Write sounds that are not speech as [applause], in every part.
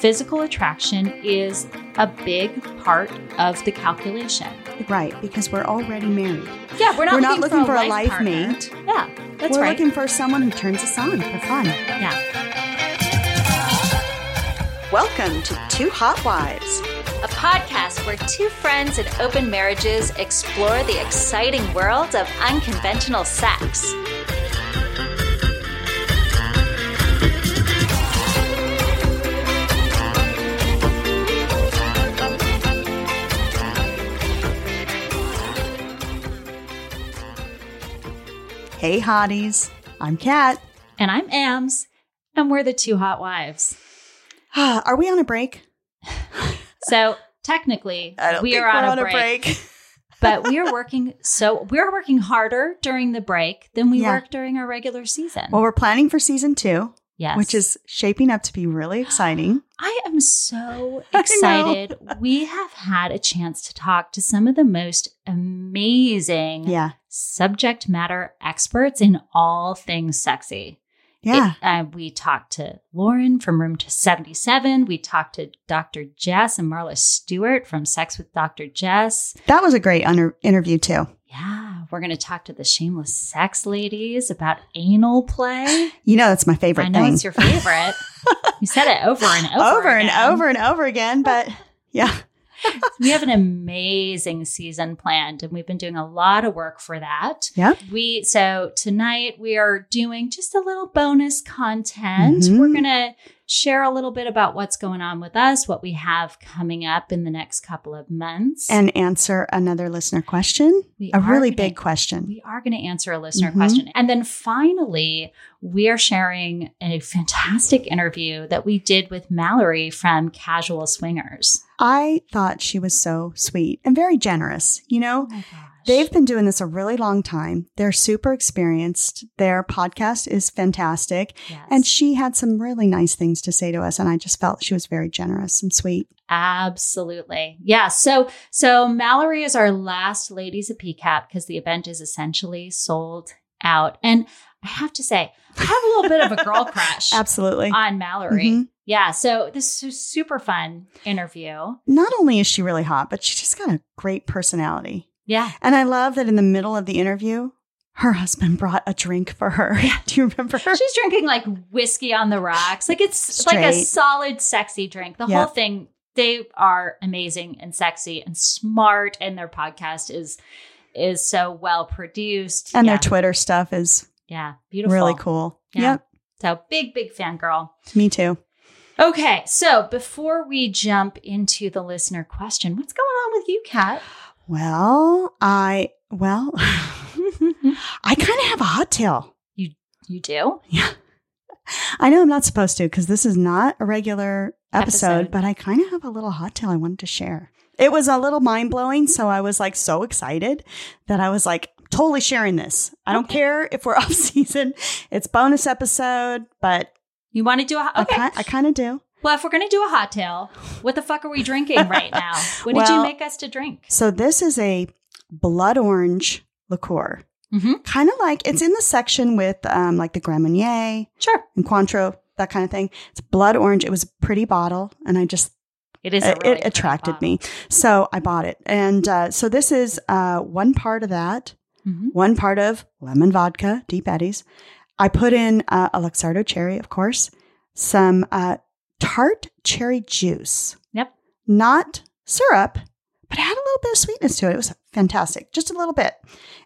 physical attraction is a big part of the calculation. Right, because we're already married. Yeah, we're not We're looking, not looking for a life partner. mate. Yeah, that's we're right. looking for someone who turns us on for fun. yeah. Welcome to Two Hot Wives. a podcast where two friends in open marriages explore the exciting world of unconventional sex. Hey, hotties. I'm Kat. And I'm Ams, and we're the two hot wives. [sighs] Are we on a break? So technically, [laughs] we are we're on, a break, [laughs] but we [laughs] are working. So we're working harder during the break than we Yeah. work during our regular season. Well, we're planning for season two, yes, which is shaping up to be really exciting. [gasps] I am so excited. we have had a chance to talk to some of the most amazing Yeah. Subject matter experts in all things sexy. Yeah. It- uh, we talked to Lauren from Room to 77. We talked to Dr. Jess and Marla Stewart from Sex with Dr. Jess. that was a great under- interview, too. Yeah, we're going to talk to the shameless sex ladies about anal play. You know, that's my favorite I know thing. it's your favorite. [laughs] you said it over and over. over and over and over again, but yeah. [laughs] We have an amazing season planned and we've been doing a lot of work for that. Yep. We so tonight we are doing just a little bonus content. Mhm. We're going to share a little bit about what's going on with us, what we have coming up in the next couple of months. And answer another listener question, we a really gonna- big question. We are going to answer a listener Mhm. question. And then finally, we are sharing a fantastic interview that we did with Mallory from Casual Swingers. I thought she was so sweet and very generous. You know, Oh they've been doing this a really long time. They're super experienced. Their podcast is fantastic. Yes. And she had some really nice things to say to us. And I just felt she was very generous and sweet. Absolutely. Yeah. So so Mallory is our last ladies of PCAP because the event is essentially sold out. And I have to say, I have a little bit of a girl [laughs] crush Absolutely. on Mallory. Mhm. Yeah. So this is a super fun interview. Not only is she really hot, but she just got a great personality. Yeah. And I love that in the middle of the interview, her husband brought a drink for her. [laughs] Do you remember? She's drinking like whiskey on the rocks. Like it's like a solid, sexy drink. The Yeah. whole thing, they are amazing and sexy and smart, and their podcast is is so well produced. and yeah. their Twitter stuff is yeah, beautiful. really cool. Yeah. Yep. So big, big fan girl. Me too. Okay, so before we jump into the listener question, what's going on with you, Kat? Well, I, well, [laughs] I kind of have a hot tail. you you do? Yeah. I know I'm not supposed to because this is not a regular episode, Episode. but I kind of have a little hot tail I wanted to share. It was a little mind blowing. So I was like so excited that I was like, totally sharing this. I don't Okay. care if we're [laughs] off season. It's bonus episode, but You want to do a I okay? ki- I kind of do. well, if we're gonna do a hot tail, what the fuck are we drinking right now? [laughs] What did you make us to drink? So this is a blood orange liqueur. Mm-hmm. Kind of like it's in the section with um, like the Grand Marnier Sure, and Cointreau, that kind of thing. It's blood orange. It was a pretty bottle, and I just it is. Really it attracted bottle. me, so I bought it. And uh, so this is uh, one part of that, Mhm. one part of lemon vodka, Deep Eddies. I put in uh, a Luxardo cherry, of course, some uh, tart cherry juice. Yep. Not syrup, but it had a little bit of sweetness to it. It was fantastic, just a little bit.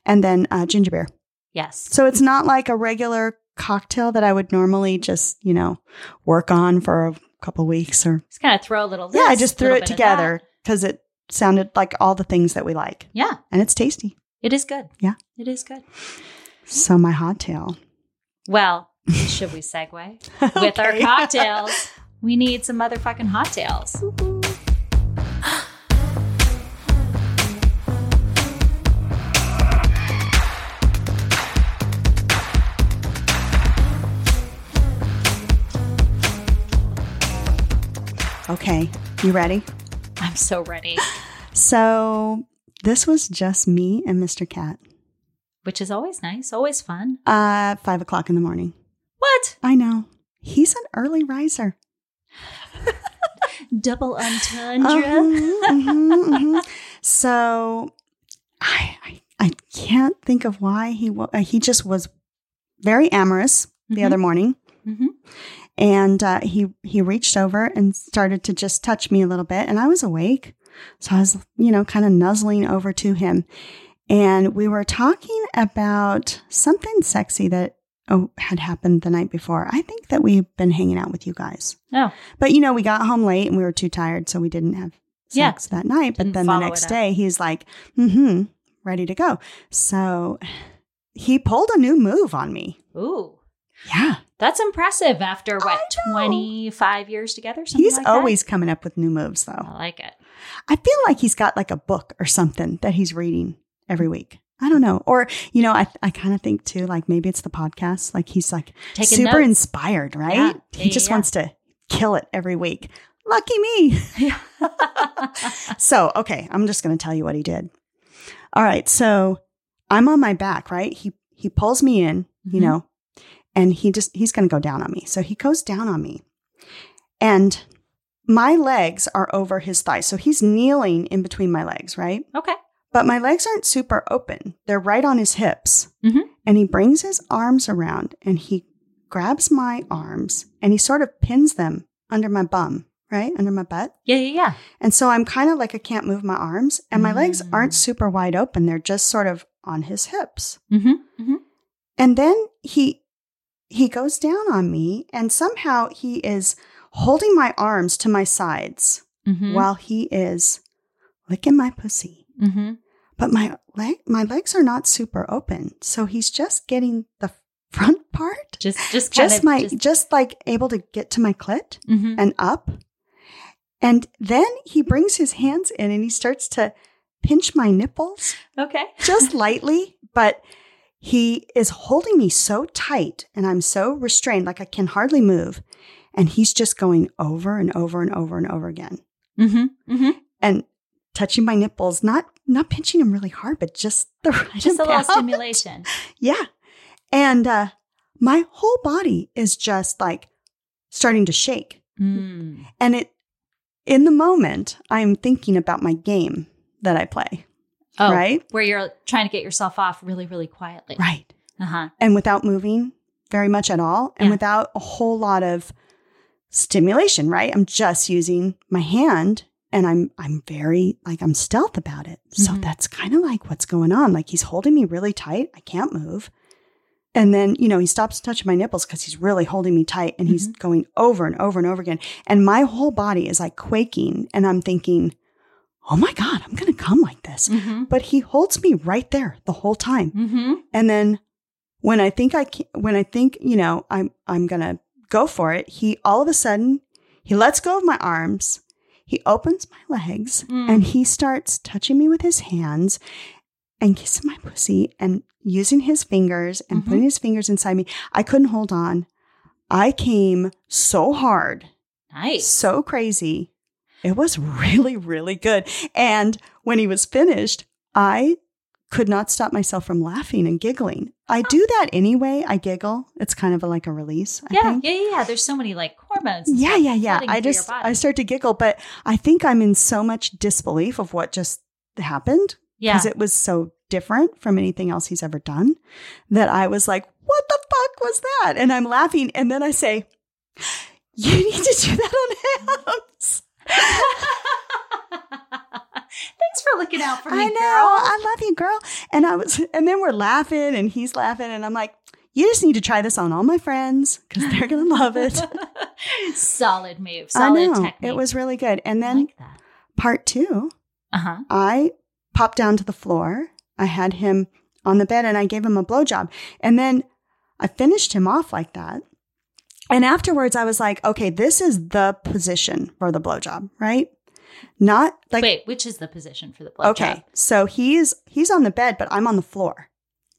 And then uh, ginger beer. Yes. So it's not like a regular cocktail that I would normally just, you know, work on for a couple weeks or Just kind of throw a little. yeah, I just threw it together because it sounded like all the things that we like, Yeah, and it's tasty. it is good. Yeah. it is good. So my hot tail Well, should we segue [laughs] with our cocktails? [laughs] We need some motherfucking hot tails. Okay, you ready? I'm so ready. [laughs] So this was just me and Mr. Kat. Which is always nice, always fun. Uh, five o'clock in the morning. What? I know he's an early riser. [laughs] Double entendre. Mhm, mhm, mhm. So I, I I can't think of why he wa- uh, he just was very amorous the Mhm. other morning, Mhm. and uh, he he reached over and started to just touch me a little bit, and I was awake, so I was you know kind of nuzzling over to him, and we were talking about something sexy that oh, had happened the night before. I think that we've been hanging out with you guys. Oh, But you know, we got home late and we were too tired, so we didn't have Yeah. sex that night. But Didn't then the next day, he's like, "Hmm, ready to go." So he pulled a new move on me. ooh. Yeah, That's impressive after what, 25 years together? Something he's like that? always coming up with new moves, though. I like it. I feel like he's got like a book or something that he's reading every week. I don't know. Or, you know, I, I kind of think too, like maybe it's the podcast. Like he's like Taking super notes. inspired, right? Yeah. He just yeah, wants to kill it every week. Lucky me. [laughs] [laughs] So, okay, I'm just going to tell you what he did. All right, so I'm on my back, right? He he pulls me in, you Mhm. know, and he just he's going to go down on me. So he goes down on me. And my legs are over his thighs. So he's kneeling in between my legs, right? okay. But my legs aren't super open. They're right on his hips. Mhm. And he brings his arms around and he grabs my arms and he sort of pins them under my bum, right? Under my butt. Yeah, yeah, yeah. And so I'm kind of like I can't move my arms and my legs aren't Mm. super wide open. They're just sort of on his hips. Mm-hmm. Mm-hmm. And then he he goes down on me and somehow he is holding my arms to my sides Mm-hmm. while he is licking my pussy. mm-hmm. But my leg my legs are not super open. So he's just getting the [laughs] front part. Just, just, Just of, my just- just like able to get to my clit. Mhm. and up. And then he brings his hands in and he starts to pinch my nipples Okay. [laughs] just lightly, but he is holding me so tight and I'm so restrained, like I can hardly move. And he's just going over and over and over and over again Mm-hmm. Mm-hmm. and touching my nipples, not not pinching them really hard, but just the [laughs] right Just a little stimulation. [laughs] Yeah. And uh, my whole body is just like starting to shake. Mm. And it, in the moment, I'm thinking about my game that I play. Oh, Right? Where you're trying to get yourself off really, really quietly. Right. Uh huh. And without moving very much at all and Yeah. without a whole lot of stimulation, right? I'm just using my hand and I'm I'm very like I'm stealth about it. So Mhm. that's kind of like what's going on. Like he's holding me really tight. I can't move. And then, you know, he stops touching my nipples because he's really holding me tight and he's going over and over and over again. And my whole body is like quaking. And I'm thinking, oh my God, I'm going to come like this. Mm-hmm. But he holds me right there the whole time. Mm-hmm. And then when I think I can, when I think, you know, I'm, I'm going to go for it, he all of a sudden, he lets go of my arms. He opens my legs Mm. and he starts touching me with his hands and kissing my pussy and using his fingers and Mhm. putting his fingers inside me. I couldn't hold on. I came so hard, Nice. so crazy. It was [laughs] really, really good. And when he was finished, I could not stop myself from laughing and giggling. I do that anyway. I giggle. It's kind of a, like a release. I yeah, think. yeah, yeah. There's so many like hormones. Yeah, yeah, yeah. I just. I start to giggle, but I think I'm in so much disbelief of what just happened yeah. because it was so different from anything else he's ever done that I was like, "What the fuck was that?" And I'm laughing, and then I say, "You need to do that on [laughs] hams." [laughs] Thanks for looking out for me, I know, girl. I love you, girl. And I was, and then we're laughing, and he's laughing, and I'm like, "You just need to try this on all my friends because they're gonna love it." [laughs] Solid move. I Solid know technique. it was really good. And then like part two. Uh huh. I popped down to the floor. I had him on the bed and I gave him a blowjob. And then I finished him off like that. And afterwards, I was like, okay, this is the position for the blowjob, right? Not like, Wait, which is the position for the blowjob? okay. So he's, he's on the bed, but I'm on the floor,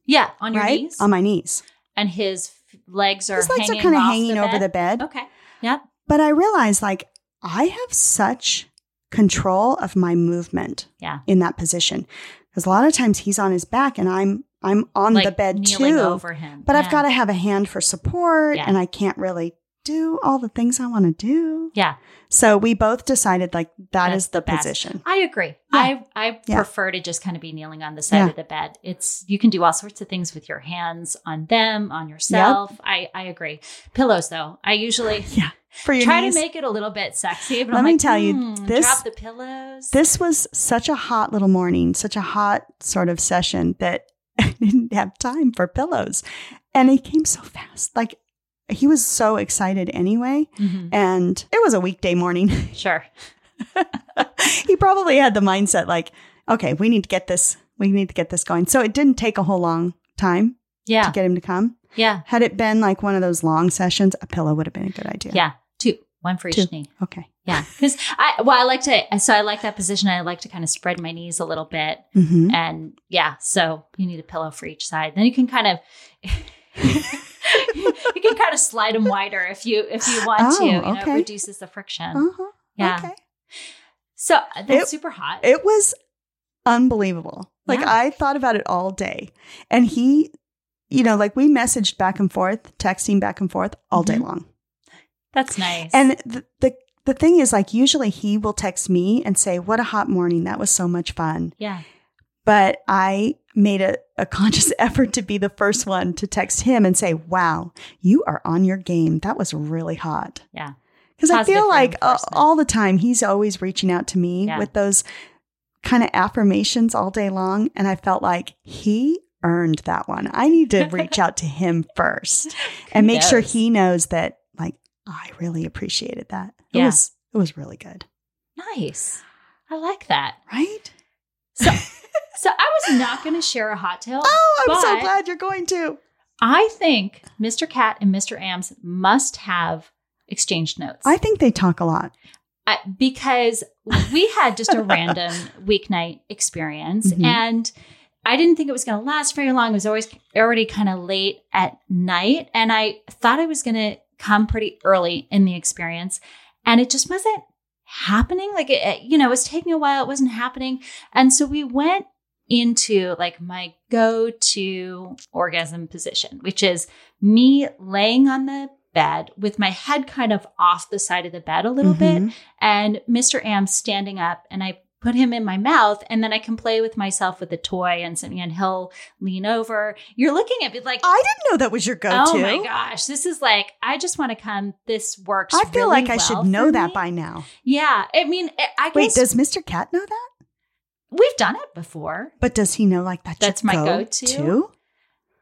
Yeah, on your right? knees, On my knees. and his f- legs are His legs are hanging kind of off hanging over the bed. Okay. Yep. But I realized like I have such control of my movement Yeah. in that position. Because a lot of times he's on his back and I'm I'm on like the bed kneeling too. over him. But Yeah. I've got to have a hand for support Yeah. and I can't really do all the things I want to do. Yeah. So we both decided like that That's is the, the position. I agree. Yeah. I I Yeah. prefer to just kind of be kneeling on the side Yeah. of the bed. It's you can do all sorts of things with your hands on them, on yourself. I I agree. Pillows though. I usually [laughs] Yeah. For your try knees. to make it a little bit sexy. But Let I'm me like, tell you, "Hmm, this- drop the pillows. this was such a hot little morning, such a hot sort of session that [laughs] I didn't have time for pillows. And it came so fast. Like he was so excited anyway. Mhm. And it was a weekday morning. [laughs] Sure. [laughs] he probably had the mindset like, okay, we need to get this, we need to get this going. So it didn't take a whole long time Yeah. to get him to come. Yeah. Had it been like one of those long sessions, a pillow would have been a good idea. Yeah. Two. One for each Two. knee. Okay. Yeah. Because I well, I like to so I like that position. I like to kind of spread my knees a little bit. hmm And yeah, so you need a pillow for each side. Then you can kind of [laughs] [laughs] you can kind of slide them wider if you if you want Oh, to. You know, okay. it reduces the friction. Uh-huh. Yeah. Okay. So that's It- super hot. It was unbelievable. Like Yeah. I thought about it all day. And he, you know, like we messaged back and forth, texting back and forth all day Mhm. long. that's nice. And the, the the thing is like usually he will text me and say, "What a hot morning. That was so much fun." yeah. But I made a, a conscious [laughs] effort to be the first one to text him and say, "Wow, you are on your game. That was really hot." Yeah. Because I feel like uh, all the time he's always reaching out to me Yeah. with those kind of affirmations all day long. And I felt like he earned that one. I need to [laughs] reach out to him first and make sure he knows that, like, I really appreciated that. It Yeah. was, it was really good. Nice. I like that. Right? So [laughs] so I was not going to share a hot tale. Oh, I'm so glad you're going to. I think Mr. Kat and Mr. Ams must have exchanged notes. I think they talk a lot. I, because we had just a random [laughs] weeknight experience Mhm. and I didn't think it was going to last very long. It was always already kind of late at night and I thought I was going to come pretty early in the experience and it just wasn't happening. Like it, it, you know, it was taking a while. It wasn't happening. And so we went into like my go-to orgasm position, which is me laying on the bed with my head kind of off the side of the bed a little bit Mhm. and Mr. Am standing up and I put him in my mouth and then I can play with myself with the toy and something and he'll lean over. You're looking at me like, I didn't know that was your go-to. oh my gosh, this is like, I just want to come. This works. I feel really like I well should know that me. by now. Yeah. I mean, I- I Wait, does Mr. Kat know that? we've done it before. But does he know like that? That's my go-to? go-to?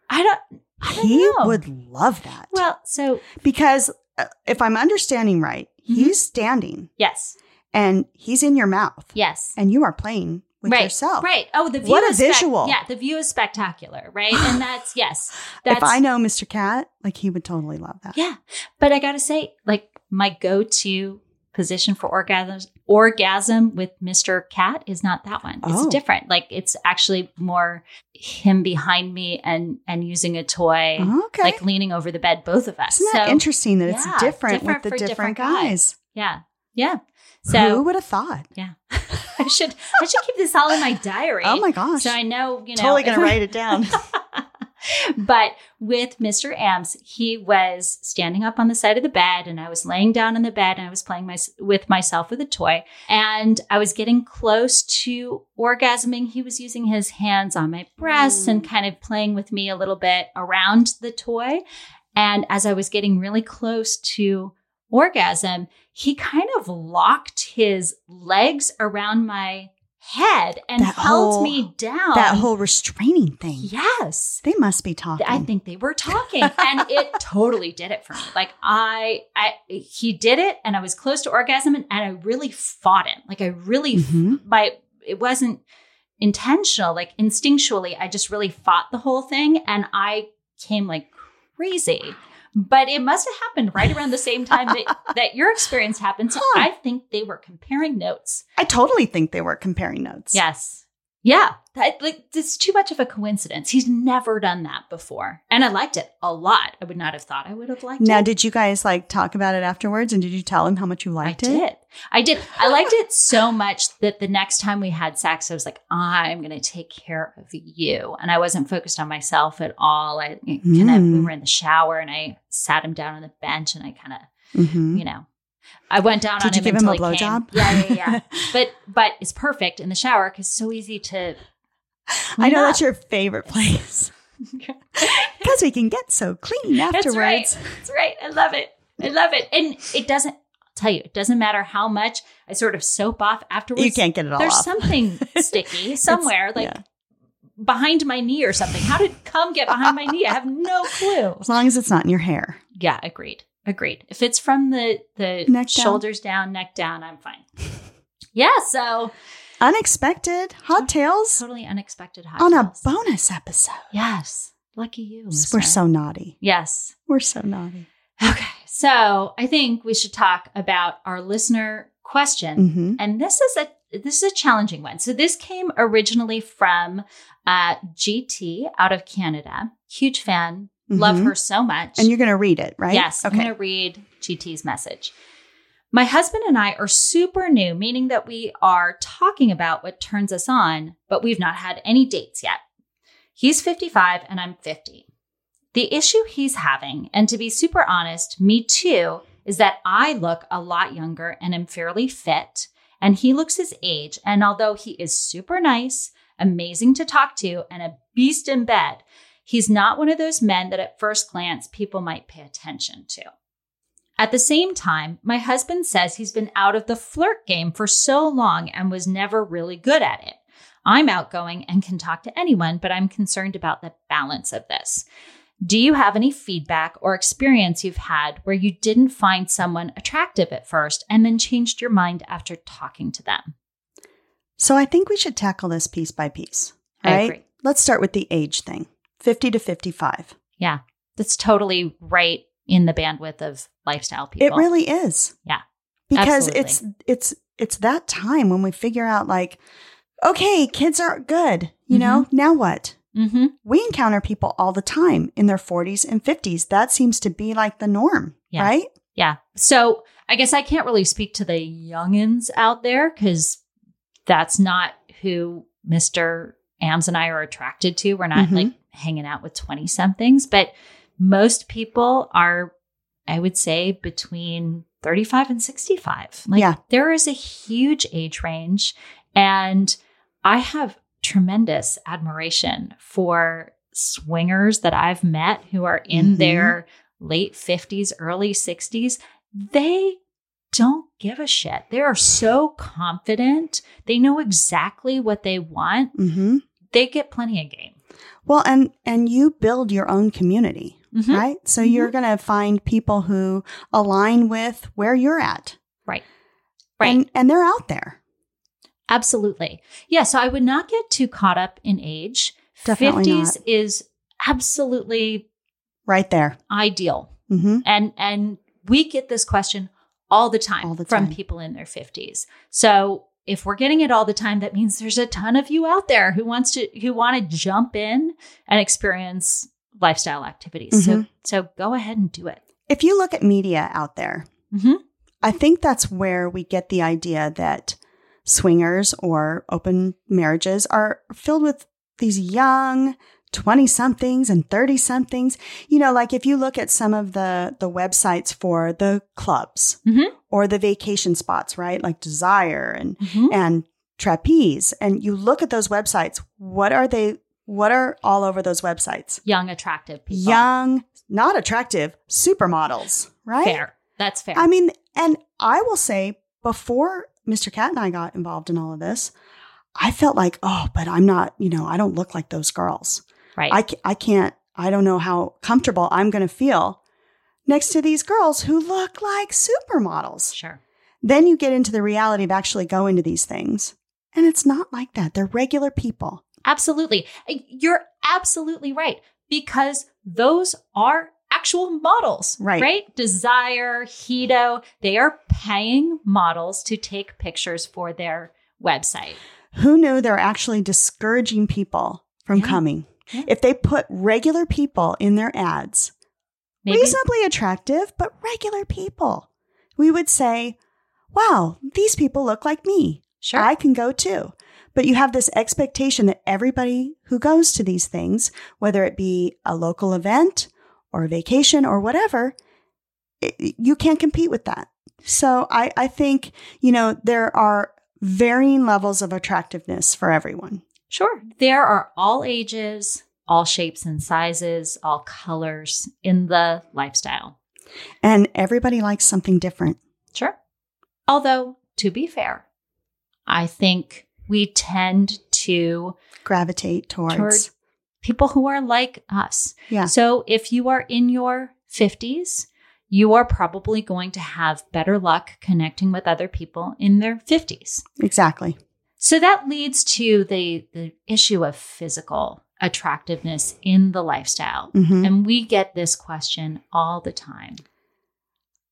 I don't, I don't He know. would love that. Well, so because uh, if I'm understanding right, Mhm. he's standing yes, and he's in your mouth yes. and you are playing with right, yourself. Right. Oh, the view What a spec- visual. yeah, the view is spectacular, right? And [sighs] that's yes. That's If I know Mr. Kat, like he would totally love that. Yeah. But I got to say, like, my go to position for orgasm, orgasm with Mr. Kat is not that one. It's Oh. different. Like, it's actually more him behind me and and using a toy, Okay. like leaning over the bed, both of us. Isn't that so, interesting that it's different, different with the different, different guys. guys? Yeah. Yeah. So who would have thought? yeah, [laughs] I should I should keep this all in my diary. Oh my gosh. So I know you know totally going [laughs] to write it down. [laughs] but with Mr. Ams, he was standing up on the side of the bed and I was laying down in the bed and I was playing my, with myself with a toy and I was getting close to orgasming. He was using his hands on my breasts and mm. kind of playing with me a little bit around the toy. And as I was getting really close to orgasm, he kind of locked his legs around my head and That held whole- me down. that whole restraining thing. yes. They must be talking. I think they were talking and it [laughs] totally did it for me. Like I, I, he did it and I was close to orgasm and, and I really fought him. Like I really, Mhm. my, it wasn't intentional, like instinctually, I just really fought the whole thing and I came like crazy. But it must have happened right around the same time that, [laughs] that your experience happened. So Huh. I think they were comparing notes. I totally think they were comparing notes. Yes. Yeah. That, like, it's too much of a coincidence. He's never done that before. And I liked it a lot. I would not have thought I would have liked Now, it. Now, did you guys like talk about it afterwards? And did you tell him how much you I liked it? did. I did. I liked it so much that the next time we had sex, I was like, I'm going to take care of you. And I wasn't focused on myself at all. I kind of, we Mm. were in the shower and I sat him down on the bench and I kind of Mhm. you know. I went down Did on you him give him a blowjob? Yeah, yeah, yeah. [laughs] but but it's perfect in the shower because it's so easy to. I know clean that's your favorite place because [laughs] we can get so clean afterwards. That's right. That's right. I love it. I love it. And it doesn't. I'll tell you, it doesn't matter how much I sort of soap off afterwards. You can't get it all There's off. something [laughs] sticky somewhere, like yeah. behind my knee or something. How did cum get behind my knee? I have no clue. as long as it's not in your hair. Yeah, agreed. Agreed. If it's from the the Neck shoulders down. neck down, I'm fine. [laughs] yeah. So Unexpected hot tails totally unexpected hot on a bonus episode. Yes. Lucky you. We're so naughty. Yes. We're so naughty. Okay. So I think we should talk about our listener question. hmm And this is a this is a challenging one. So this came originally from uh, GT out of Canada. Huge fan. Love Mhm. her so much. And you're going to read it, right? Yes, I'm Okay. going to read GT's message. My husband and I are super new, meaning that we are talking about what turns us on, but we've not had any dates yet. He's 55 and I'm 50. The issue he's having, and to be super honest, me too, is that I look a lot younger and am fairly fit, and he looks his age. And although he is super nice, amazing to talk to, and a beast in bed, he's not one of those men that at first glance people might pay attention to. At the same time, my husband says he's been out of the flirt game for so long and was never really good at it. I'm outgoing and can talk to anyone, but I'm concerned about the balance of this. Do you have any feedback or experience you've had where you didn't find someone attractive at first and then changed your mind after talking to them? So I think we should tackle this piece by piece. I Right? agree. Let's start with the age thing 50 to 55. Yeah, that's totally right in the bandwidth of lifestyle people. It really is. Yeah, Because absolutely. it's it's it's that time when we figure out like okay, kids are good, you know? Mm-hmm. Now what? hmm We encounter people all the time in their 40s and 50s. That seems to be like the norm, Yeah. right? Yeah. So I guess I can't really speak to the youngins out there because that's not who Mr. Ams and I are attracted to. We're not Mhm. like hanging out with 20 somethings, but most people are, I would say, between 35 and 65. Like Yeah. there is a huge age range. And I have tremendous admiration for swingers that I've met who are in Mhm. their late 50s, early 60s. They don't give a shit. They are so confident. They know exactly what they want. hmm They get plenty of game. Well, and and you build your own community, Mhm. right? So you're going to find people who align with where you're at. Right. Right. And and they're out there. Absolutely. Yeah. So I would not get too caught up in age. Definitely 50s not. is absolutely Right there. ideal. hmm And and we get this question all the time All the from time. people in their 50s. So if we're getting it all the time, that means there's a ton of you out there who wants to who want to jump in and experience lifestyle activities. So Mhm. so go ahead and do it. If you look at media out there, hmm I think that's where we get the idea that swingers or open marriages are filled with these young 20 somethings and 30 somethings. You know, like if you look at some of the the websites for the clubs Mhm. or the vacation spots, right? Like Desire and hmm and Trapeze and you look at those websites, what are they what are all over those websites? Young, attractive people. Young, not attractive supermodels, right? Fair. That's fair. I mean, and I will say before Mr. Kat and I got involved in all of this, I felt like, oh, but I'm not, you know, I don't look like those girls. Right. I, I can't, I don't know how comfortable I'm going to feel next to these girls who look like supermodels. sure. Then you get into the reality of actually going to these things. And it's not like that. They're regular people. Absolutely. You're absolutely right because those are actual models, Right. Right? Desire, Hedo, they are paying models to take pictures for their website. Who knew they're actually discouraging people from Yeah. coming? Yeah. If they put regular people in their ads, Maybe reasonably attractive, but regular people. We would say, wow, these people look like me. sure. I can go too. But you have this expectation that everybody who goes to these things, whether it be a local event or a vacation or whatever, it- you can't compete with that. So I, I think, you know, there are varying levels of attractiveness for everyone. Sure. There are all ages, all shapes and sizes, all colors in the lifestyle. And everybody likes something different. Sure. Although, to be fair, I think we tend to Gravitate towards. Toward- people who are like us. yeah. So if you are in your 50s, you are probably going to have better luck connecting with other people in their 50s. Exactly. So that leads to the the issue of physical attractiveness in the lifestyle. Mhm. And we get this question all the time.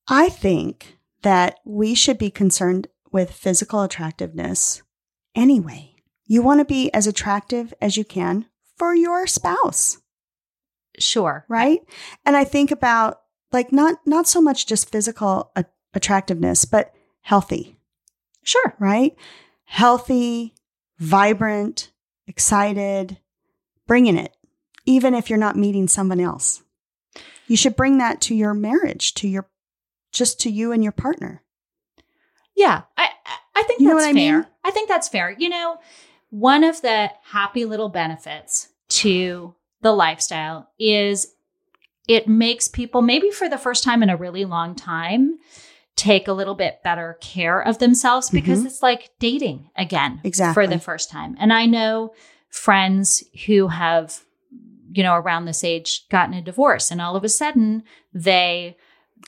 I think that we should be concerned with physical attractiveness anyway. You want to be as attractive as you can for your spouse, Sure. right? And I think about like not not so much just physical a- attractiveness, but healthy, Sure. right? Healthy, vibrant, excited, bringing it, even if you're not meeting someone else. You should bring that to your marriage, to your just to you and your partner. Yeah, I I- think You know that's what I fair. mean? I think that's fair. You know, one of the happy little benefits to the lifestyle is it makes people maybe for the first time in a really long time take a little bit better care of themselves because Mhm. it's like dating again Exactly. for the first time. And I know friends who have you know around this age gotten a divorce and all of a sudden they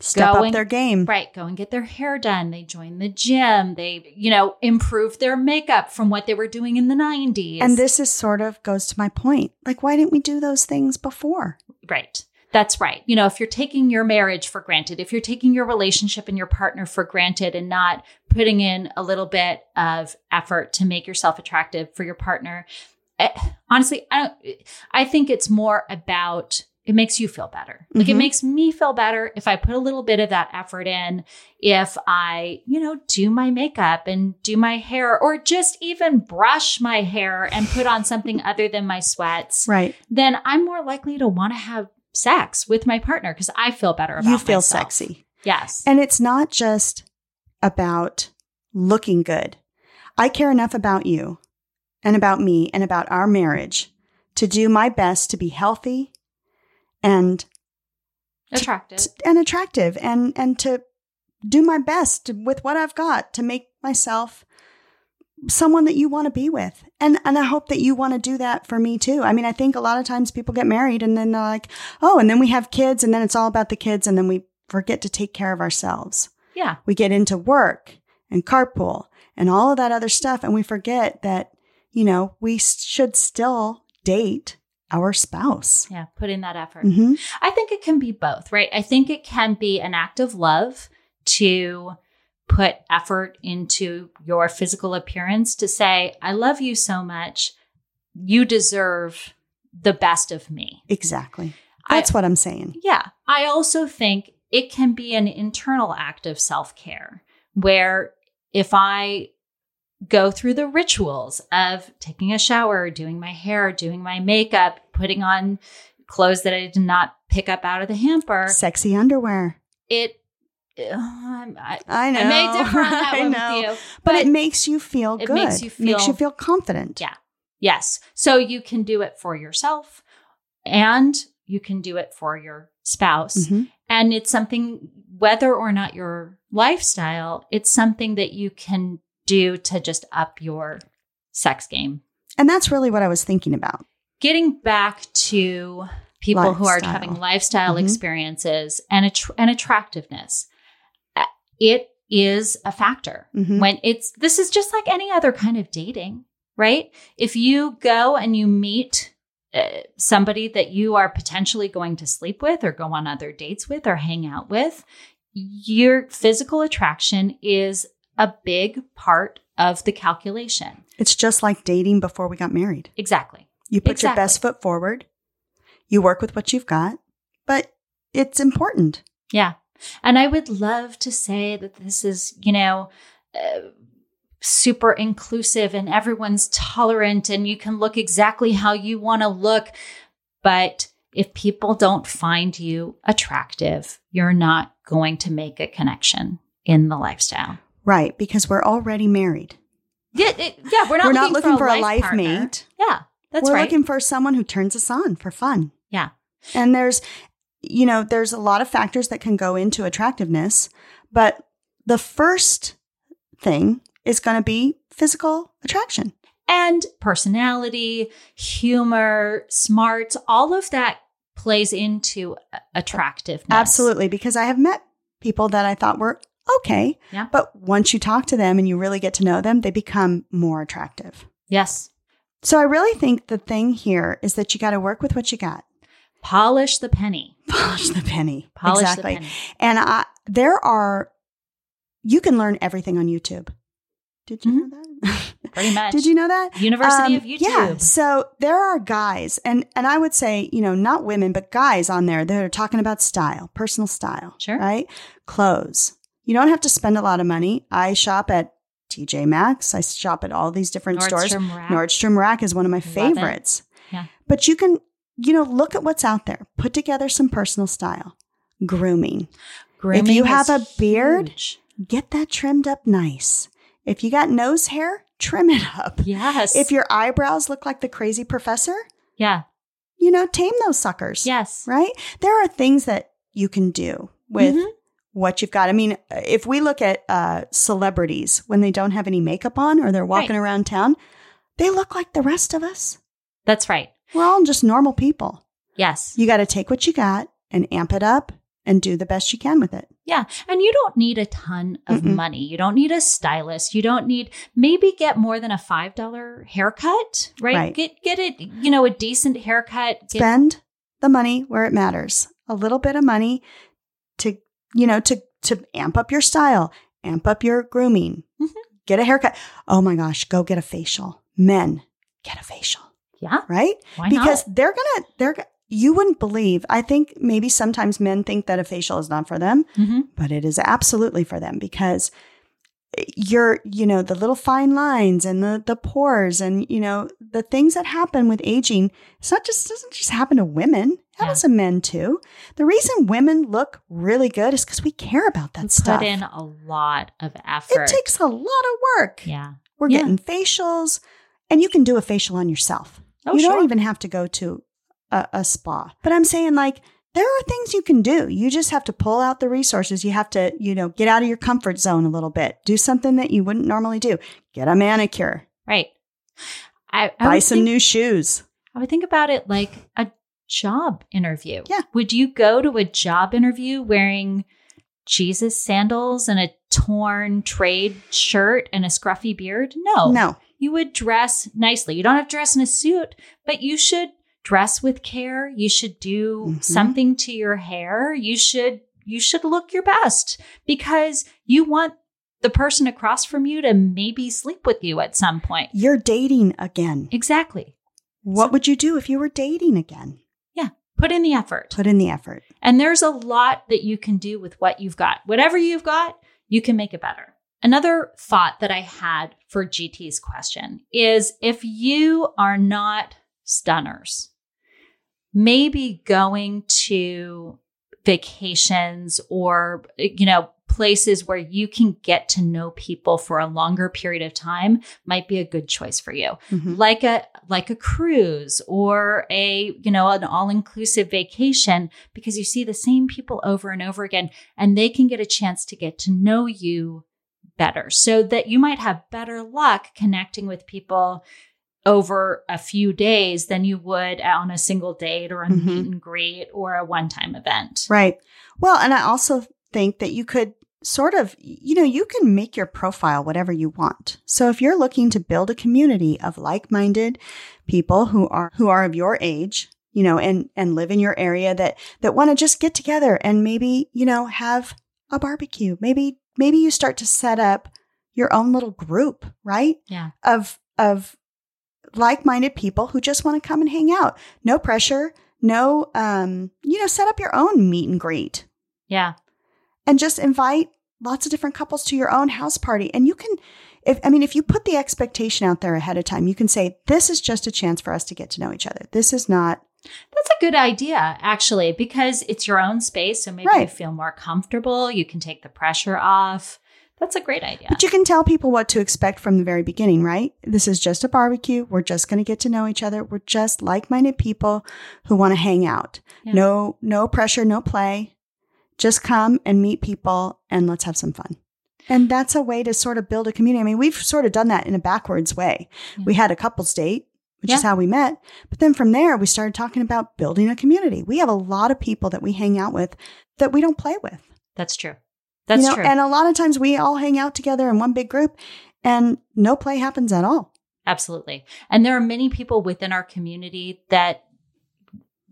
Step up their game. Right. Go and get their hair done. They join the gym. They, you know, improve their makeup from what they were doing in the 90s. And this is sort of goes to my point. Like, why didn't we do those things before? right. That's right. You know, if you're taking your marriage for granted, if you're taking your relationship and your partner for granted and not putting in a little bit of effort to make yourself attractive for your partner, eh, honestly, I don't, I think it's more about it makes you feel better. Like it Mhm. makes me feel better if I put a little bit of that effort in, if I, you know, do my makeup and do my hair or just even brush my hair and put on something other than my sweats, Right. then I'm more likely to want to have sex with my partner because I feel better about You feel myself. sexy. Yes. And it's not just about looking good. I care enough about you and about me and about our marriage to do my best to be healthy and Attractive. and attractive and and to do my best with what I've got to make myself someone that you want to be with. And and I hope that you want to do that for me too. I mean, I think a lot of times people get married and then they're like, "Oh, and then we have kids and then it's all about the kids and then we forget to take care of ourselves." Yeah. We get into work and carpool and all of that other stuff and we forget that, you know, we should still date our spouse. Yeah. Put in that effort. Mhm. I think it can be both, right? I think it can be an act of love to put effort into your physical appearance to say, I love you so much. You deserve the best of me. Exactly. I- That's what I'm saying. Yeah. I also think it can be an internal act of self care where if I go through the rituals of taking a shower, doing my hair, doing my makeup, putting on clothes that I did not pick up out of the hamper, Sexy underwear. it. Uh, I, I know. I may differ on [laughs] that one know. with you, But, it makes you feel it good. makes you makes you feel- feel confident. Yeah. Yes. So you can do it for yourself and you can do it for your spouse. Mhm. And it's something, whether or not your lifestyle, it's something that you can do to just up your sex game. And that's really what I was thinking about. Getting back to people who are having lifestyle Mhm. experiences and, att- and attractiveness, it is a factor Mhm. when it's this is just like any other kind of dating, right? If you go and you meet uh, somebody that you are potentially going to sleep with or go on other dates with or hang out with, your physical attraction is a big part of the calculation. It's just like dating before we got married. Exactly. You put Exactly. your best foot forward. You work with what you've got, but it's important. Yeah. And I would love to say that this is, you know, uh, super inclusive and everyone's tolerant and you can look exactly how you want to look. But if people don't find you attractive, you're not going to make a connection in the lifestyle. Right, because we're already married. Yeah, it, yeah, we're not we're looking, not looking for, a life partner. mate. Yeah, that's we're right. looking for someone who turns us on for fun. Yeah. And there's, you know, there's a lot of factors that can go into attractiveness, but the first thing is going to be physical attraction. and personality, humor, smarts, all of that plays into attractiveness. Absolutely, because I have met people that I thought were okay, Yeah. but once you talk to them and you really get to know them, they become more attractive. Yes. So I really think the thing here is that you got to work with what you got. [laughs] Polish the penny. Polish the penny. Polish exactly. the penny. And I, there are, you can learn everything on YouTube. Did you know that? [laughs] [laughs] Pretty much. Did you know that? University Um, of YouTube. Yeah. So there are guys, and and I would say, you know, not women, but guys on there that are talking about style, personal style. Sure. Right. Clothes. You don't have to spend a lot of money. I shop at TJ Maxx. I shop at all these different stores. Nordstrom Rack. Nordstrom Rack is one of my it. favorites. Yeah. But you can, you know, look at what's out there. Put together some personal style. Grooming. Grooming you have a beard, huge. Get that trimmed up nice. If you got nose hair, trim it up. Yes. If your eyebrows look like the crazy professor, yeah. you know, tame those suckers. Yes. Right? There are things that you can do with Mhm. what you've got. I mean, if we look at uh, celebrities when they don't have any makeup on or they're walking around town, they look like the rest of us. That's right. We're all just normal people. Yes. You got to take what you got and amp it up and do the best you can with it. Yeah. And you don't need a ton of Mm-mm. money. You don't need a stylist. You don't need maybe get more than a $5 haircut, right? Right. Get get it, you know, a decent haircut. Get, Spend the money where it matters. A little bit of money to, you know, to to amp up your style, amp up your grooming. Mhm. Get a haircut. Oh my gosh, go get a facial. Men, get a facial, yeah. right? Why because not? they're gonna they're go- you wouldn't believe. I think maybe sometimes men think that a facial is not for them, Mhm. but it is absolutely for them because you're you know the little fine lines and the the pores and you know the things that happen with aging it's not just doesn't just happen to women it Yeah. happens to men too the reason women look really good is because we care about that We stuff Put in a lot of effort. it takes a lot of work yeah. we're Yeah. getting facials and you can do a facial on yourself Oh, you sure. don't even have to go to a, a spa. But I'm saying, like, there are things you can do. You just have to pull out the resources. You have to, you know, get out of your comfort zone a little bit. Do something that you wouldn't normally do. Get a manicure. Right. I, I buy some think- new shoes. I would think about it like a job interview. Yeah. Would you go to a job interview wearing Jesus sandals and a torn trade shirt and a scruffy beard? No. No. You would dress nicely. You don't have to dress in a suit, but you should dress with care. You should do Mhm. something to your hair. You should you should look your best because you want the person across from you to maybe sleep with you at some point. You're dating again. Exactly. What So- would you do if you were dating again? Yeah. Put in the effort. Put in the effort. And there's a lot that you can do with what you've got. Whatever you've got, you can make it better. Another thought that I had for GT's question is if you are not stunners, maybe going to vacations or, you know, places where you can get to know people for a longer period of time might be a good choice for you Mhm. like a like a cruise or a you know an all-inclusive vacation because you see the same people over and over again and they can get a chance to get to know you better so that you might have better luck connecting with people over a few days than you would on a single date or a Mhm. meet and greet or a one-time event Right. Well, and I also think that you could sort of, you know, you can make your profile whatever you want. So if you're looking to build a community of like-minded people who are who are of your age, you know, and and live in your area that that want to just get together and maybe, you know, have a barbecue. Maybe maybe you start to set up your own little group, right? yeah Of of like-minded people who just want to come and hang out. No pressure, no um, you know, set up your own meet and greet yeah and just invite lots of different couples to your own house party. And you can, if I mean, if you put the expectation out there ahead of time, you can say, this is just a chance for us to get to know each other. This is not That's a good idea, actually, because it's your own space. So maybe you feel more comfortable. You can take the pressure off. That's a great idea. But you can tell people what to expect from the very beginning, right? This is just a barbecue. We're just going to get to know each other. We're just like-minded people who want to hang out. Yeah. No, no pressure, no play. Just come and meet people and let's have some fun. And that's a way to sort of build a community. I mean, we've sort of done that in a backwards way. Yeah. We had a couples date, which is how we met. But then from there, we started talking about building a community. We have a lot of people that we hang out with that we don't play with. That's true. That's you know, true. And a lot of times we all hang out together in one big group and no play happens at all. Absolutely. And there are many people within our community that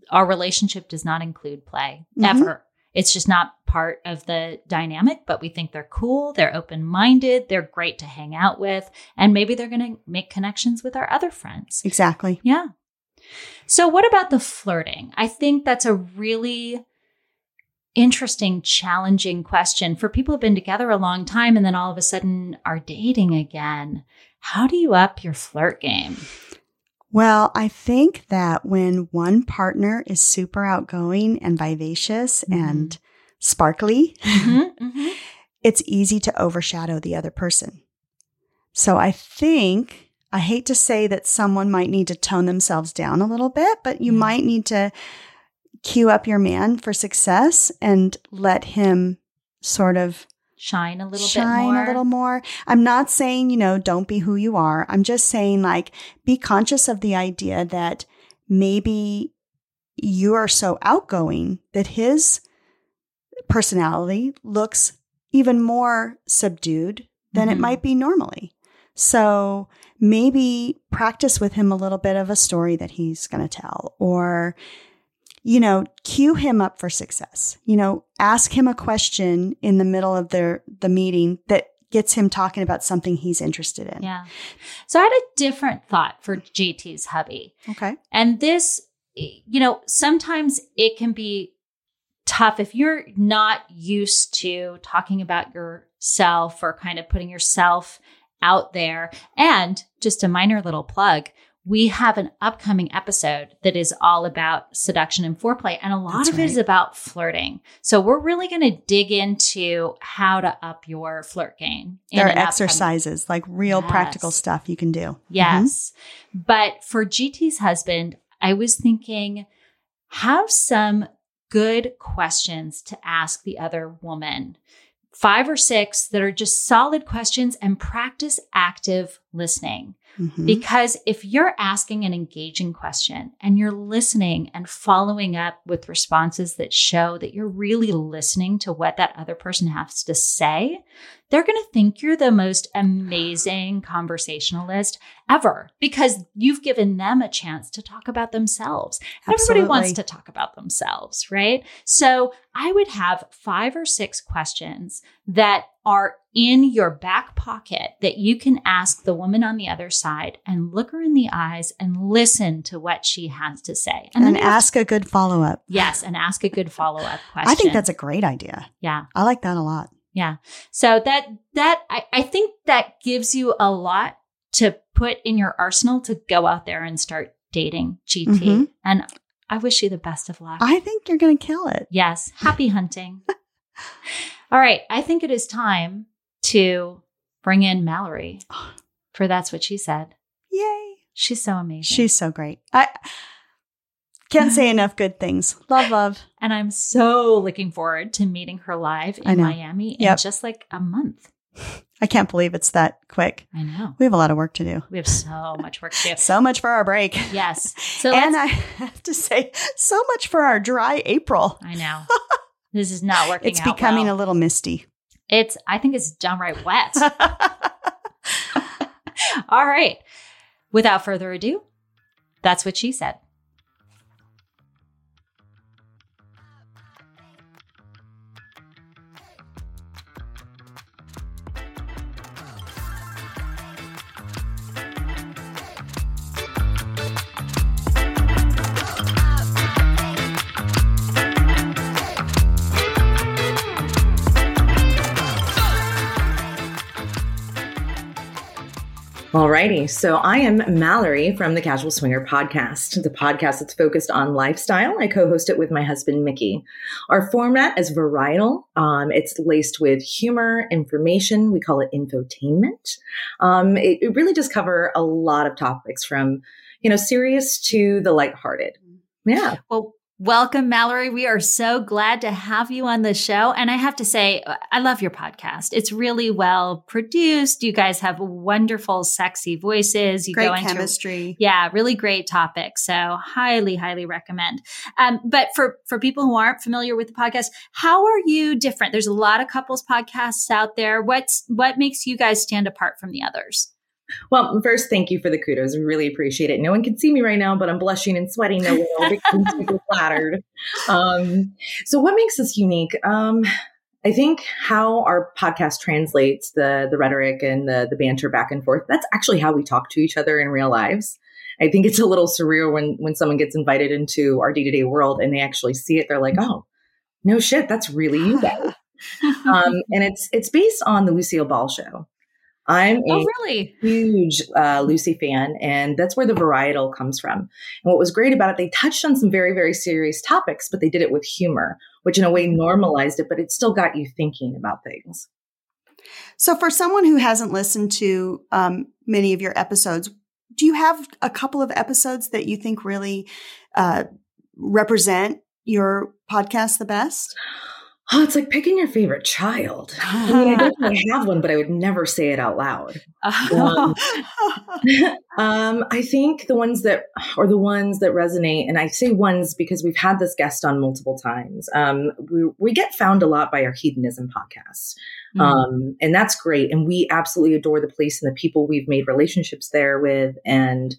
our relationship does not include play Mhm. ever. It's just not part of the dynamic, but we think they're cool, they're open minded, they're great to hang out with, and maybe they're going to make connections with our other friends. Exactly. Yeah. So, what about the flirting? I think that's a really interesting, challenging question for people who've been together a long time and then all of a sudden are dating again. How do you up your flirt game? Well, I think that when one partner is super outgoing and vivacious Mhm. and sparkly, Mhm, [laughs] mhm. it's easy to overshadow the other person. So I think I hate to say that someone might need to tone themselves down a little bit, but you Yeah. might need to cue up your man for success and let him sort of Shine a little shine bit more. Shine a little more. I'm not saying, you know, don't be who you are. I'm just saying, like, be conscious of the idea that maybe you are so outgoing that his personality looks even more subdued than it Mhm. might be normally. So maybe practice with him a little bit of a story that he's going to tell or you know, cue him up for success. You know, ask him a question in the middle of the the meeting that gets him talking about something he's interested in. Yeah. So I had a different thought for JT's hubby. Okay. And this, you know, sometimes it can be tough if you're not used to talking about yourself or kind of putting yourself out there. And just a minor little plug. We have an upcoming episode that is all about seduction and foreplay, and a lot That's of it is about flirting. So, we're really going to dig into how to up your flirt game. There are an upcoming- exercises, like real practical stuff you can do. Mm-hmm. Yes. But for GT's husband, I was thinking have some good questions to ask the other woman. Five or six that are just solid questions and practice active listening. Mhm. Mhm. Because if you're asking an engaging question and you're listening and following up with responses that show that you're really listening to what that other person has to say, they're going to think you're the most amazing conversationalist ever because you've given them a chance to talk about themselves. Absolutely. Everybody wants to talk about themselves, right? So I would have five or six questions that are in your back pocket that you can ask the woman on the other side and look her in the eyes and listen to what she has to say. And, then you have ask a good follow up. yes, and ask a good follow up question. I think that's a great idea. yeah. I like that a lot. Yeah. So that that I, I think that gives you a lot to put in your arsenal to go out there and start dating GT. Mhm. And I wish you the best of luck. I think you're going to kill it. yes. Happy hunting. [laughs] All right. I think it is time to bring in Mallory [gasps] for that's what she said. Yay. She's so amazing. She's so great. I can't say [laughs] enough good things. Love, love. and I'm so looking forward to meeting her live in. Miami in Yep. just like a month. I can't believe it's that quick. I know. We have a lot of work to do. We have so much work to do. [laughs] So much for our break. Yes. [laughs] So and I have to say, so much for our dry April. I know. This is not working It's becoming well. a little misty. It's I think it's downright wet. All right. Without further ado, that's what she said. Alrighty, so I am Mallory from the Casual Swinger podcast, the podcast that's focused on lifestyle. I co-host it with my husband Mickey. Our format is varietal. Um, it's laced with humor, information. We call it infotainment. Um, it, it really does cover a lot of topics from, you know, serious to the lighthearted. Yeah. Well, Welcome, Mallory. We are so glad to have you on the show. And I have to say, I love your podcast. It's really well produced. You guys have wonderful, sexy voices. You great go into chemistry. Yeah, really great topic. So highly, highly recommend. Um, but for for people who aren't familiar with the podcast, how are you different? There's a lot of couples podcasts out there. What's what makes you guys stand apart from the others? Well, first, thank you for the kudos. We really appreciate it. No one can see me right now, but I'm blushing and sweating no because I'm super flattered. Um, so, what makes us unique? Um, I think how our podcast translates the the rhetoric and the the banter back and forth. That's actually how we talk to each other in real lives. I think it's a little surreal when when someone gets invited into our day to day world and they actually see it. They're like, "Oh, no shit, that's really you guys." [laughs] um, and it's it's based on the Lucille Ball show. I'm a oh, really? huge uh, Lucy fan, and that's where the varietal comes from. And what was great about it, they touched on some very, very serious topics, but they did it with humor, which in a way normalized it, but it still got you thinking about things. So, for someone who hasn't listened to um, many of your episodes, do you have a couple of episodes that you think really uh, represent your podcast the best? Oh, it's like picking your favorite child. I mean, I [laughs] definitely have one, but I would never say it out loud. Um, [laughs] um, I think the ones that are the ones that resonate, and I say ones because we've had this guest on multiple times. Um, we, we get found a lot by our hedonism podcast. Mm. Um, and that's great. And we absolutely adore the place and the people we've made relationships there with. And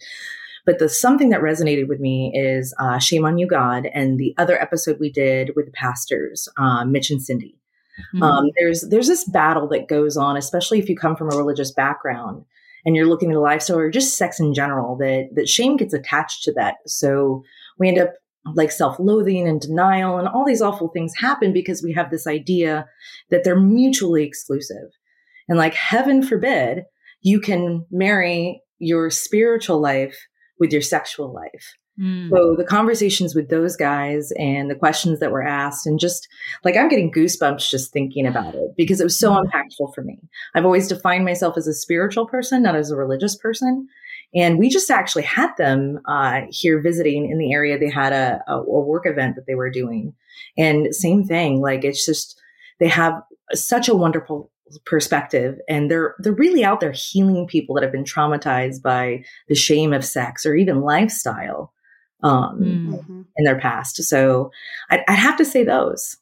but the something that resonated with me is uh, "Shame on You, God," and the other episode we did with the pastors, uh, Mitch and Cindy. Mm-hmm. Um, there's there's this battle that goes on, especially if you come from a religious background and you're looking at a lifestyle or just sex in general. That that shame gets attached to that, so we end up like self-loathing and denial, and all these awful things happen because we have this idea that they're mutually exclusive, and like heaven forbid you can marry your spiritual life with your sexual life. Mm. So the conversations with those guys and the questions that were asked, and just like I'm getting goosebumps just thinking about it because it was so mm. impactful for me. I've always defined myself as a spiritual person, not as a religious person. And we just actually had them uh, here visiting in the area. They had a, a, a work event that they were doing. And same thing, like it's just, they have such a wonderful perspective and they're they're really out there healing people that have been traumatized by the shame of sex or even lifestyle um, mm-hmm. in their past so I'd, I'd, have to say those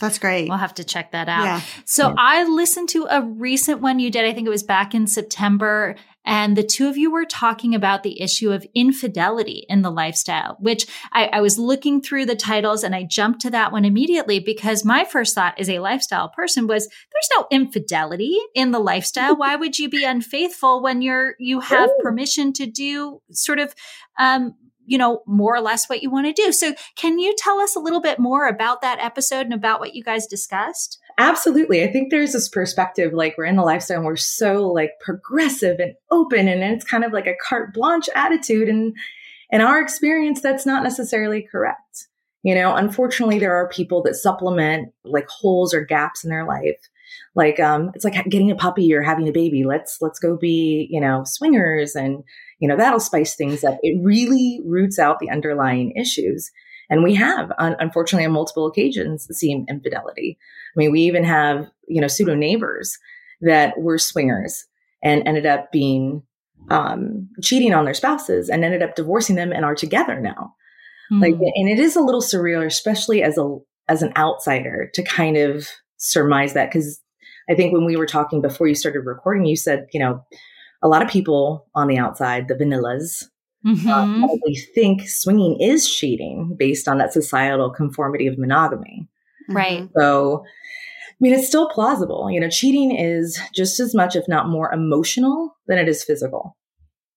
that's great we'll have to check that out yeah. so yeah. i listened to a recent one you did i think it was back in september and the two of you were talking about the issue of infidelity in the lifestyle, which I, I, was looking through the titles and I jumped to that one immediately because my first thought as a lifestyle person was there's no infidelity in the lifestyle. Why would you be unfaithful when you're, you have permission to do sort of, um, you know, more or less what you want to do. So can you tell us a little bit more about that episode and about what you guys discussed? Absolutely. I think there's this perspective like we're in the lifestyle and we're so like progressive and open and it's kind of like a carte blanche attitude and in our experience that's not necessarily correct. You know, unfortunately there are people that supplement like holes or gaps in their life. Like um it's like getting a puppy or having a baby. Let's let's go be, you know, swingers and you know, that'll spice things up. It really roots out the underlying issues. And we have, unfortunately, on multiple occasions, seen infidelity. I mean, we even have, you know, pseudo neighbors that were swingers and ended up being um, cheating on their spouses and ended up divorcing them and are together now. Mm. Like, and it is a little surreal, especially as a as an outsider, to kind of surmise that because I think when we were talking before you started recording, you said, you know, a lot of people on the outside, the vanillas, uh, mm-hmm. uh, probably think swinging is cheating based on that societal conformity of monogamy. Right. So I mean, it's still plausible. You know, cheating is just as much, if not more, emotional than it is physical.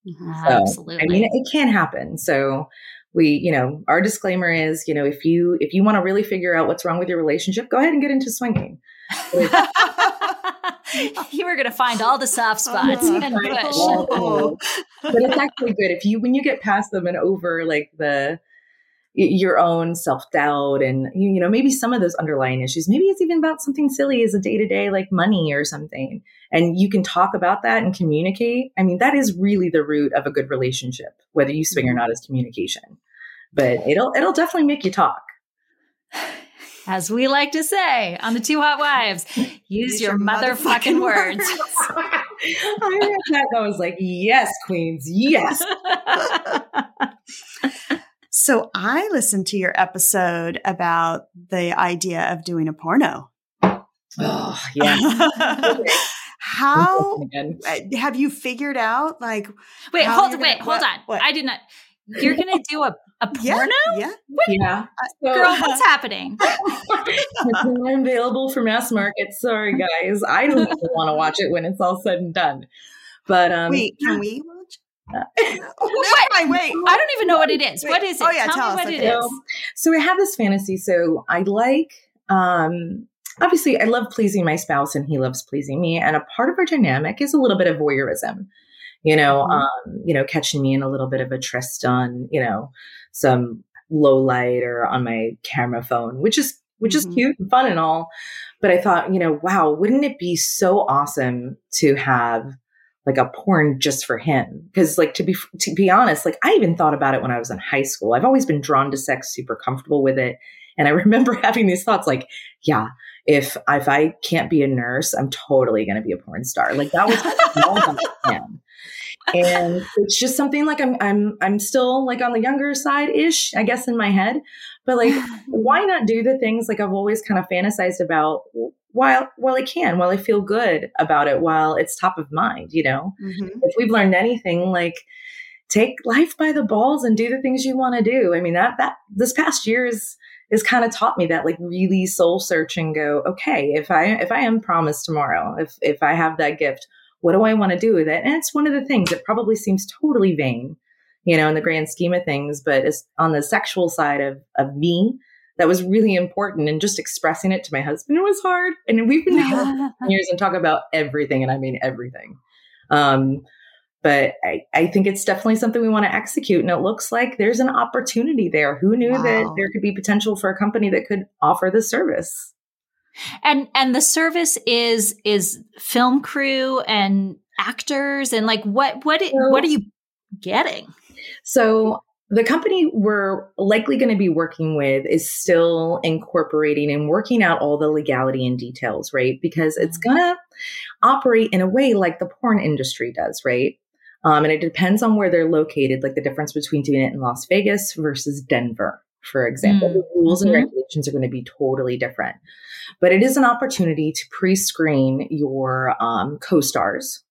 Mm-hmm. So, Absolutely. I mean, it, can happen. So we, you know, our disclaimer is, you know, if you if you want to really figure out what's wrong with your relationship, go ahead and get into swinging. [laughs] you were going to find all the soft spots [laughs] and push. but it's actually good if you when you get past them and over like the your own self doubt and you, you know maybe some of those underlying issues. Maybe it's even about something silly as a day to day like money or something, and you can talk about that and communicate. I mean, that is really the root of a good relationship, whether you swing or mm-hmm. not, is communication. But it'll it'll definitely make you talk. As we like to say on the Two Hot Wives, use, use your, your, motherfucking, motherfucking words. words. [laughs] I read that. I was like, yes, queens, yes. [laughs] So I listened to your episode about the idea of doing a porno. Oh, yeah. [laughs] how uh, have you figured out like wait hold wait gonna, hold what, on what? i did not you're gonna do a, a [laughs] porno yeah, yeah. What? yeah. So, girl [laughs] what's happening it's not available for mass market sorry guys i don't want to watch it when it's all said and done but um wait can we wait, wait, I don't even know what it is. Wait. What is it? Oh yeah, tell, tell me what it is. So I have this fantasy. So I like um obviously I love pleasing my spouse and he loves pleasing me. And a part of our dynamic is a little bit of voyeurism. You know, mm-hmm. um, you know, catching me in a little bit of a tryst on, you know, some low light or on my camera phone, which is which is mm-hmm. cute and fun and all. But I thought, you know, wow, wouldn't it be so awesome to have like a porn just for him. Because like to be to be honest like i even thought about it when i was in high school. I've always been drawn to sex super comfortable with it. And i [laughs] remember having these thoughts like yeah if if i can't be a nurse i'm totally going to be a porn star. Like that was [laughs] him, and it's just something like i'm i'm i'm still like on the younger side ish i guess in my head. But like [laughs] why not do the things like i've always kind of fantasized about while while I can, while I feel good about it, while it's top of mind, you know. Mm-hmm. If we've learned anything, like take life by the balls and do the things you want to do. I mean, that that this past year is is kind of taught me that like really soul search and go, okay, if I if I am promised tomorrow, if if I have that gift, what do I want to do with it? And it's one of the things that probably seems totally vain, you know, in the grand scheme of things, but it's on the sexual side of of me that was really important and just expressing it to my husband was hard and we've been together years and talk about everything and i mean everything. Um, but I, I think it's definitely something we want to execute and it looks like there's an opportunity there. Who knew wow. that there could be potential for a company that could offer this service? And and the service is is film crew and actors and like what what so, what are you getting? So the company we're likely going to be working with is still incorporating and working out all the legality and details, right? Because it's mm-hmm. going to operate in a way like the porn industry does, right? Um, and it depends on where they're located, like the difference between doing it in Las Vegas versus Denver, for example. Mm-hmm. The rules and mm-hmm. regulations are going to be totally different. But it is an opportunity to pre screen your um, co stars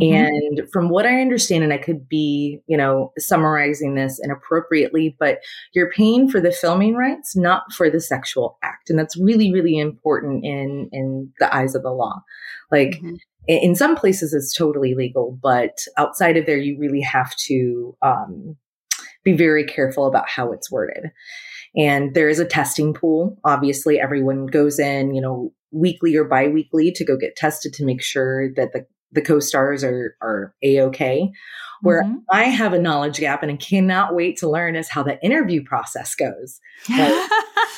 Mm-hmm. And from what I understand, and I could be, you know, summarizing this inappropriately, but you're paying for the filming rights, not for the sexual act. And that's really, really important in, in the eyes of the law. Like mm-hmm. in some places it's totally legal, but outside of there, you really have to, um, be very careful about how it's worded. And there is a testing pool. Obviously, everyone goes in, you know, weekly or biweekly to go get tested to make sure that the the co-stars are are a-okay where mm-hmm. i have a knowledge gap and i cannot wait to learn is how the interview process goes. [laughs]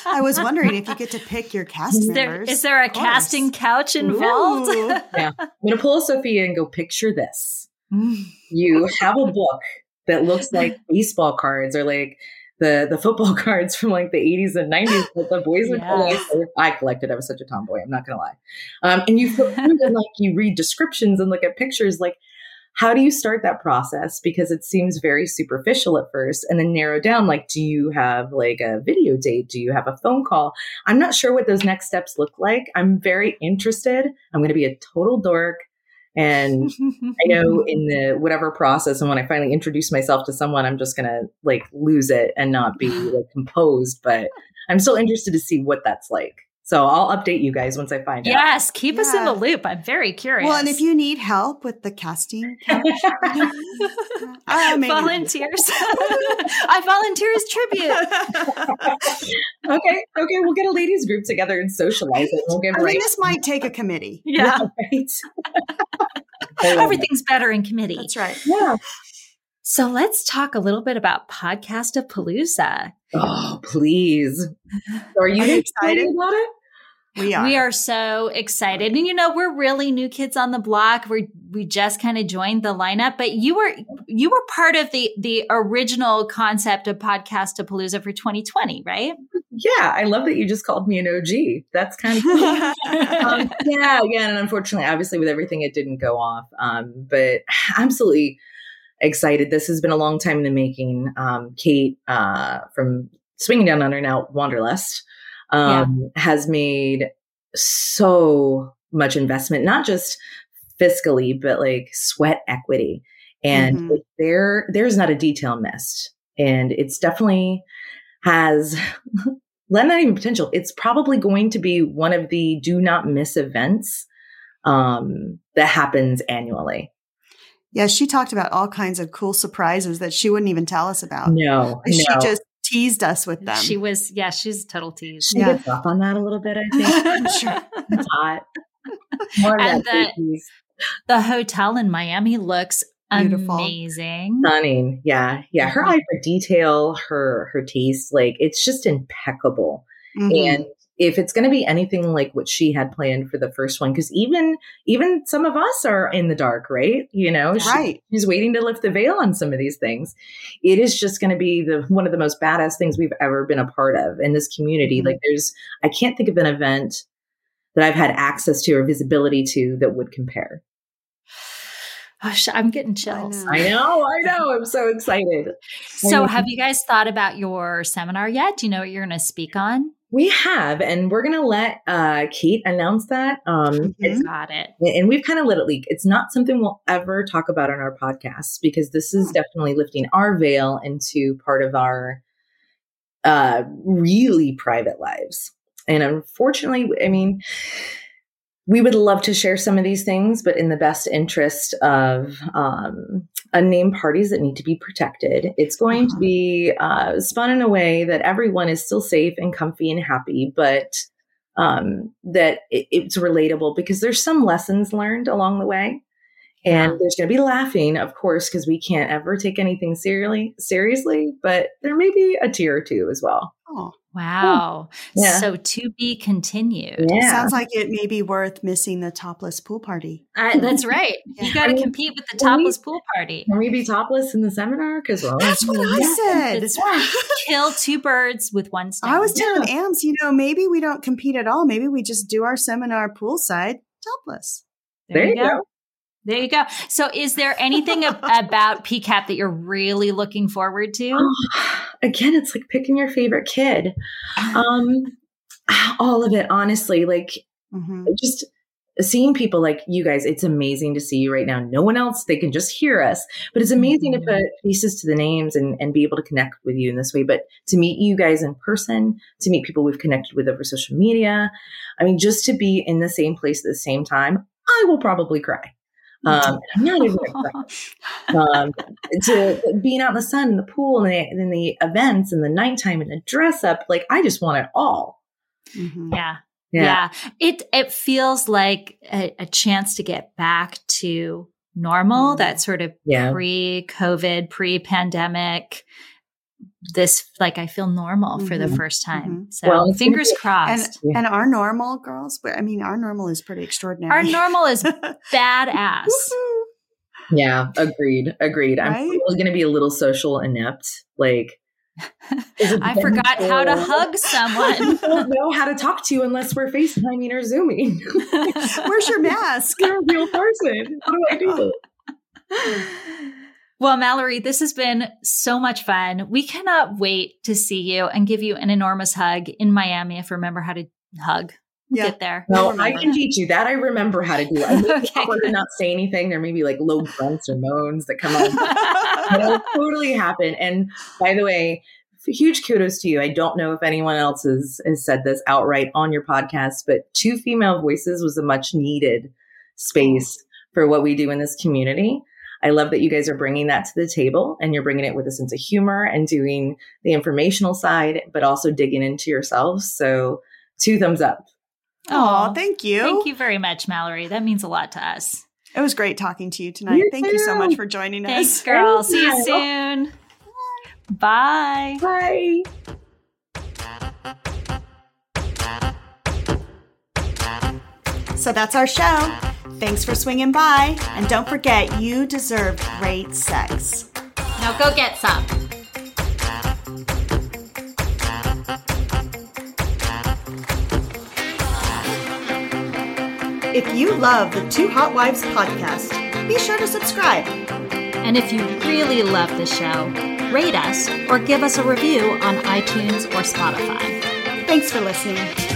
I was wondering if you get to pick your cast is members. there, is there a casting couch involved? [laughs] Yeah. I'm gonna pull a sophia and go picture this. You have a book that looks like [laughs] baseball cards or like the the football [laughs] cards from like the 80s and 90s that the boys would yes. collect. I collected. I was such a tomboy. I'm not gonna lie. Um, and you and [laughs] like you read descriptions and look at pictures. Like, how do you start that process? Because it seems very superficial at first, and then narrow down. Like, do you have like a video date? Do you have a phone call? I'm not sure what those next steps look like. I'm very interested. I'm going to be a total dork. And I know [laughs] in the whatever process, and when I finally introduce myself to someone, I'm just gonna like lose it and not be like composed. But I'm still interested to see what that's like. So I'll update you guys once I find yes, out. Yes, keep Yeah. us in the loop. I'm very curious. Well, and if you need help with the casting [laughs] couch, uh, maybe- volunteers, [laughs] I volunteer as tribute. [laughs] okay, okay, we'll get a ladies group together and socialize it. We'll give I mean, this might take a committee. Yeah, right. Everything's better in committee. That's right. Yeah. So let's talk a little bit about Podcast of Palooza. Oh, please. [laughs] Are you Are you excited about it? We are. We are so excited. And you know, we're really new kids on the block. We we just kind of joined the lineup, but you were you were part of the the original concept of Podcast of Palooza for 2020, right? Yeah, I love that you just called me an OG. That's kind of cool. [laughs] um, yeah, yeah, and unfortunately, obviously, with everything, it didn't go off. Um, but absolutely excited. This has been a long time in the making. Um, Kate uh, from Swinging Down Under, now Wanderlust, um, has made so much investment, not just fiscally, but like sweat equity. And Mhm. there, there's not a detail missed, and it's definitely has [laughs] let not even potential. It's probably going to be one of the do not miss events um, that happens annually. Yeah, she talked about all kinds of cool surprises that she wouldn't even tell us about. No, She no. just teased us with them. She was, yeah, she's a total tease. she Yeah. gets off on that a little bit. I think [laughs] sure. it's hot. More And the- tease. the hotel in Miami looks Beautiful. amazing. stunning. Yeah, yeah. Her eye for detail, her her taste, like it's just impeccable. Mhm. And if it's going to be anything like what she had planned for the first one, because even even some of us are in the dark, right? You know, she- she's waiting to lift the veil on some of these things. It is just going to be the one of the most badass things we've ever been a part of in this community. Mhm. Like, there's I can't think of an event that I've had access to or visibility to that would compare. Gosh, I'm getting chills. I know, I know. I'm so excited. So, have you guys thought about your seminar yet? Do you know what you're going to speak on? We have, and we're going to let uh, Kate announce that. Um, Mhm. it's Got it. and we've kind of let it leak. It's not something we'll ever talk about on our podcast because this is Hmm. definitely lifting our veil into part of our uh, really private lives. And unfortunately, I mean, we would love to share some of these things, but in the best interest of um, unnamed parties that need to be protected, it's going to Uh-huh. be uh, spun in a way that everyone is still safe and comfy and happy, but um, that it, it's relatable because there's some lessons learned along the way. And Yeah. there's going to be laughing, of course, because we can't ever take anything seriously. Seriously, but there may be a tear or two as well. Oh, Wow. Yeah. So, to be continued. Yeah, sounds like it may be worth missing the topless pool party. Uh, that's right. You got to compete with the when we- topless pool party. Can we be topless in the seminar? Because well, That's what I said. That's right. [laughs] Kill two birds with one stone. I was telling Ams, you know, maybe we don't compete at all. Maybe we just do our seminar poolside topless. there you go. There you go. So, is there anything ab- [laughs] about PCAP that you're really looking forward to? Again, it's like picking your favorite kid. Um, all of it, honestly, like hmm just seeing people like you guys. It's amazing to see you right now. No one else; they can just hear us. But it's amazing Mhm. to put faces to the names and and be able to connect with you in this way. But to meet you guys in person, to meet people we've connected with over social media, I mean, just to be in the same place at the same time, I will probably cry. Um, I'm [laughs] not even um, to being out in the sun, in the pool, and the, the events, and the nighttime, and the dress up. Like I just want it all. hmm yeah. Yeah. It it feels like a, a chance to get back to normal, Mhm. that sort of Yeah. pre-COVID, pre-pandemic. This like I feel normal for the Mhm. first time. So Well, fingers be- And crossed. Yeah. and our normal girls, I mean, our normal is pretty extraordinary. Our normal is [laughs] badass. Woohoo. Yeah, agreed, agreed. I'm probably going to be a little social inept. Like [laughs] I forgot how to hug someone. [laughs] I don't know how to talk to you unless we're FaceTiming or Zooming. Where's your mask? You're a real person. What do I do? Well, Mallory, this has been so much fun. We cannot wait to see you and give you an enormous hug in Miami if you remember how to hug. Yeah. Get there. No, I remember. can teach you that. I remember how to do. I [laughs] may be Okay, awkward not say anything. There may be like low grunts or moans that come out. [laughs] It'll totally happen. And by the way, huge kudos to you. I don't know if anyone else has, has said this outright on your podcast, but two female voices was a much needed space for what we do in this community. I love that you guys are bringing that to the table and you're bringing it with a sense of humor and doing the informational side, but also digging into yourselves. So, two thumbs up. Oh, thank you. Thank you very much, Mallory. That means a lot to us. It was great talking to you tonight. You thank too. you so much for joining us. Thanks, girl. See you soon. Bye. Bye. So that's our show. Thanks for swinging by. And don't forget, you deserve great sex. Now go get some. If you love the Two Hot Wives podcast, be sure to subscribe. And if you really love the show, rate us or give us a review on iTunes or Spotify. Thanks for listening.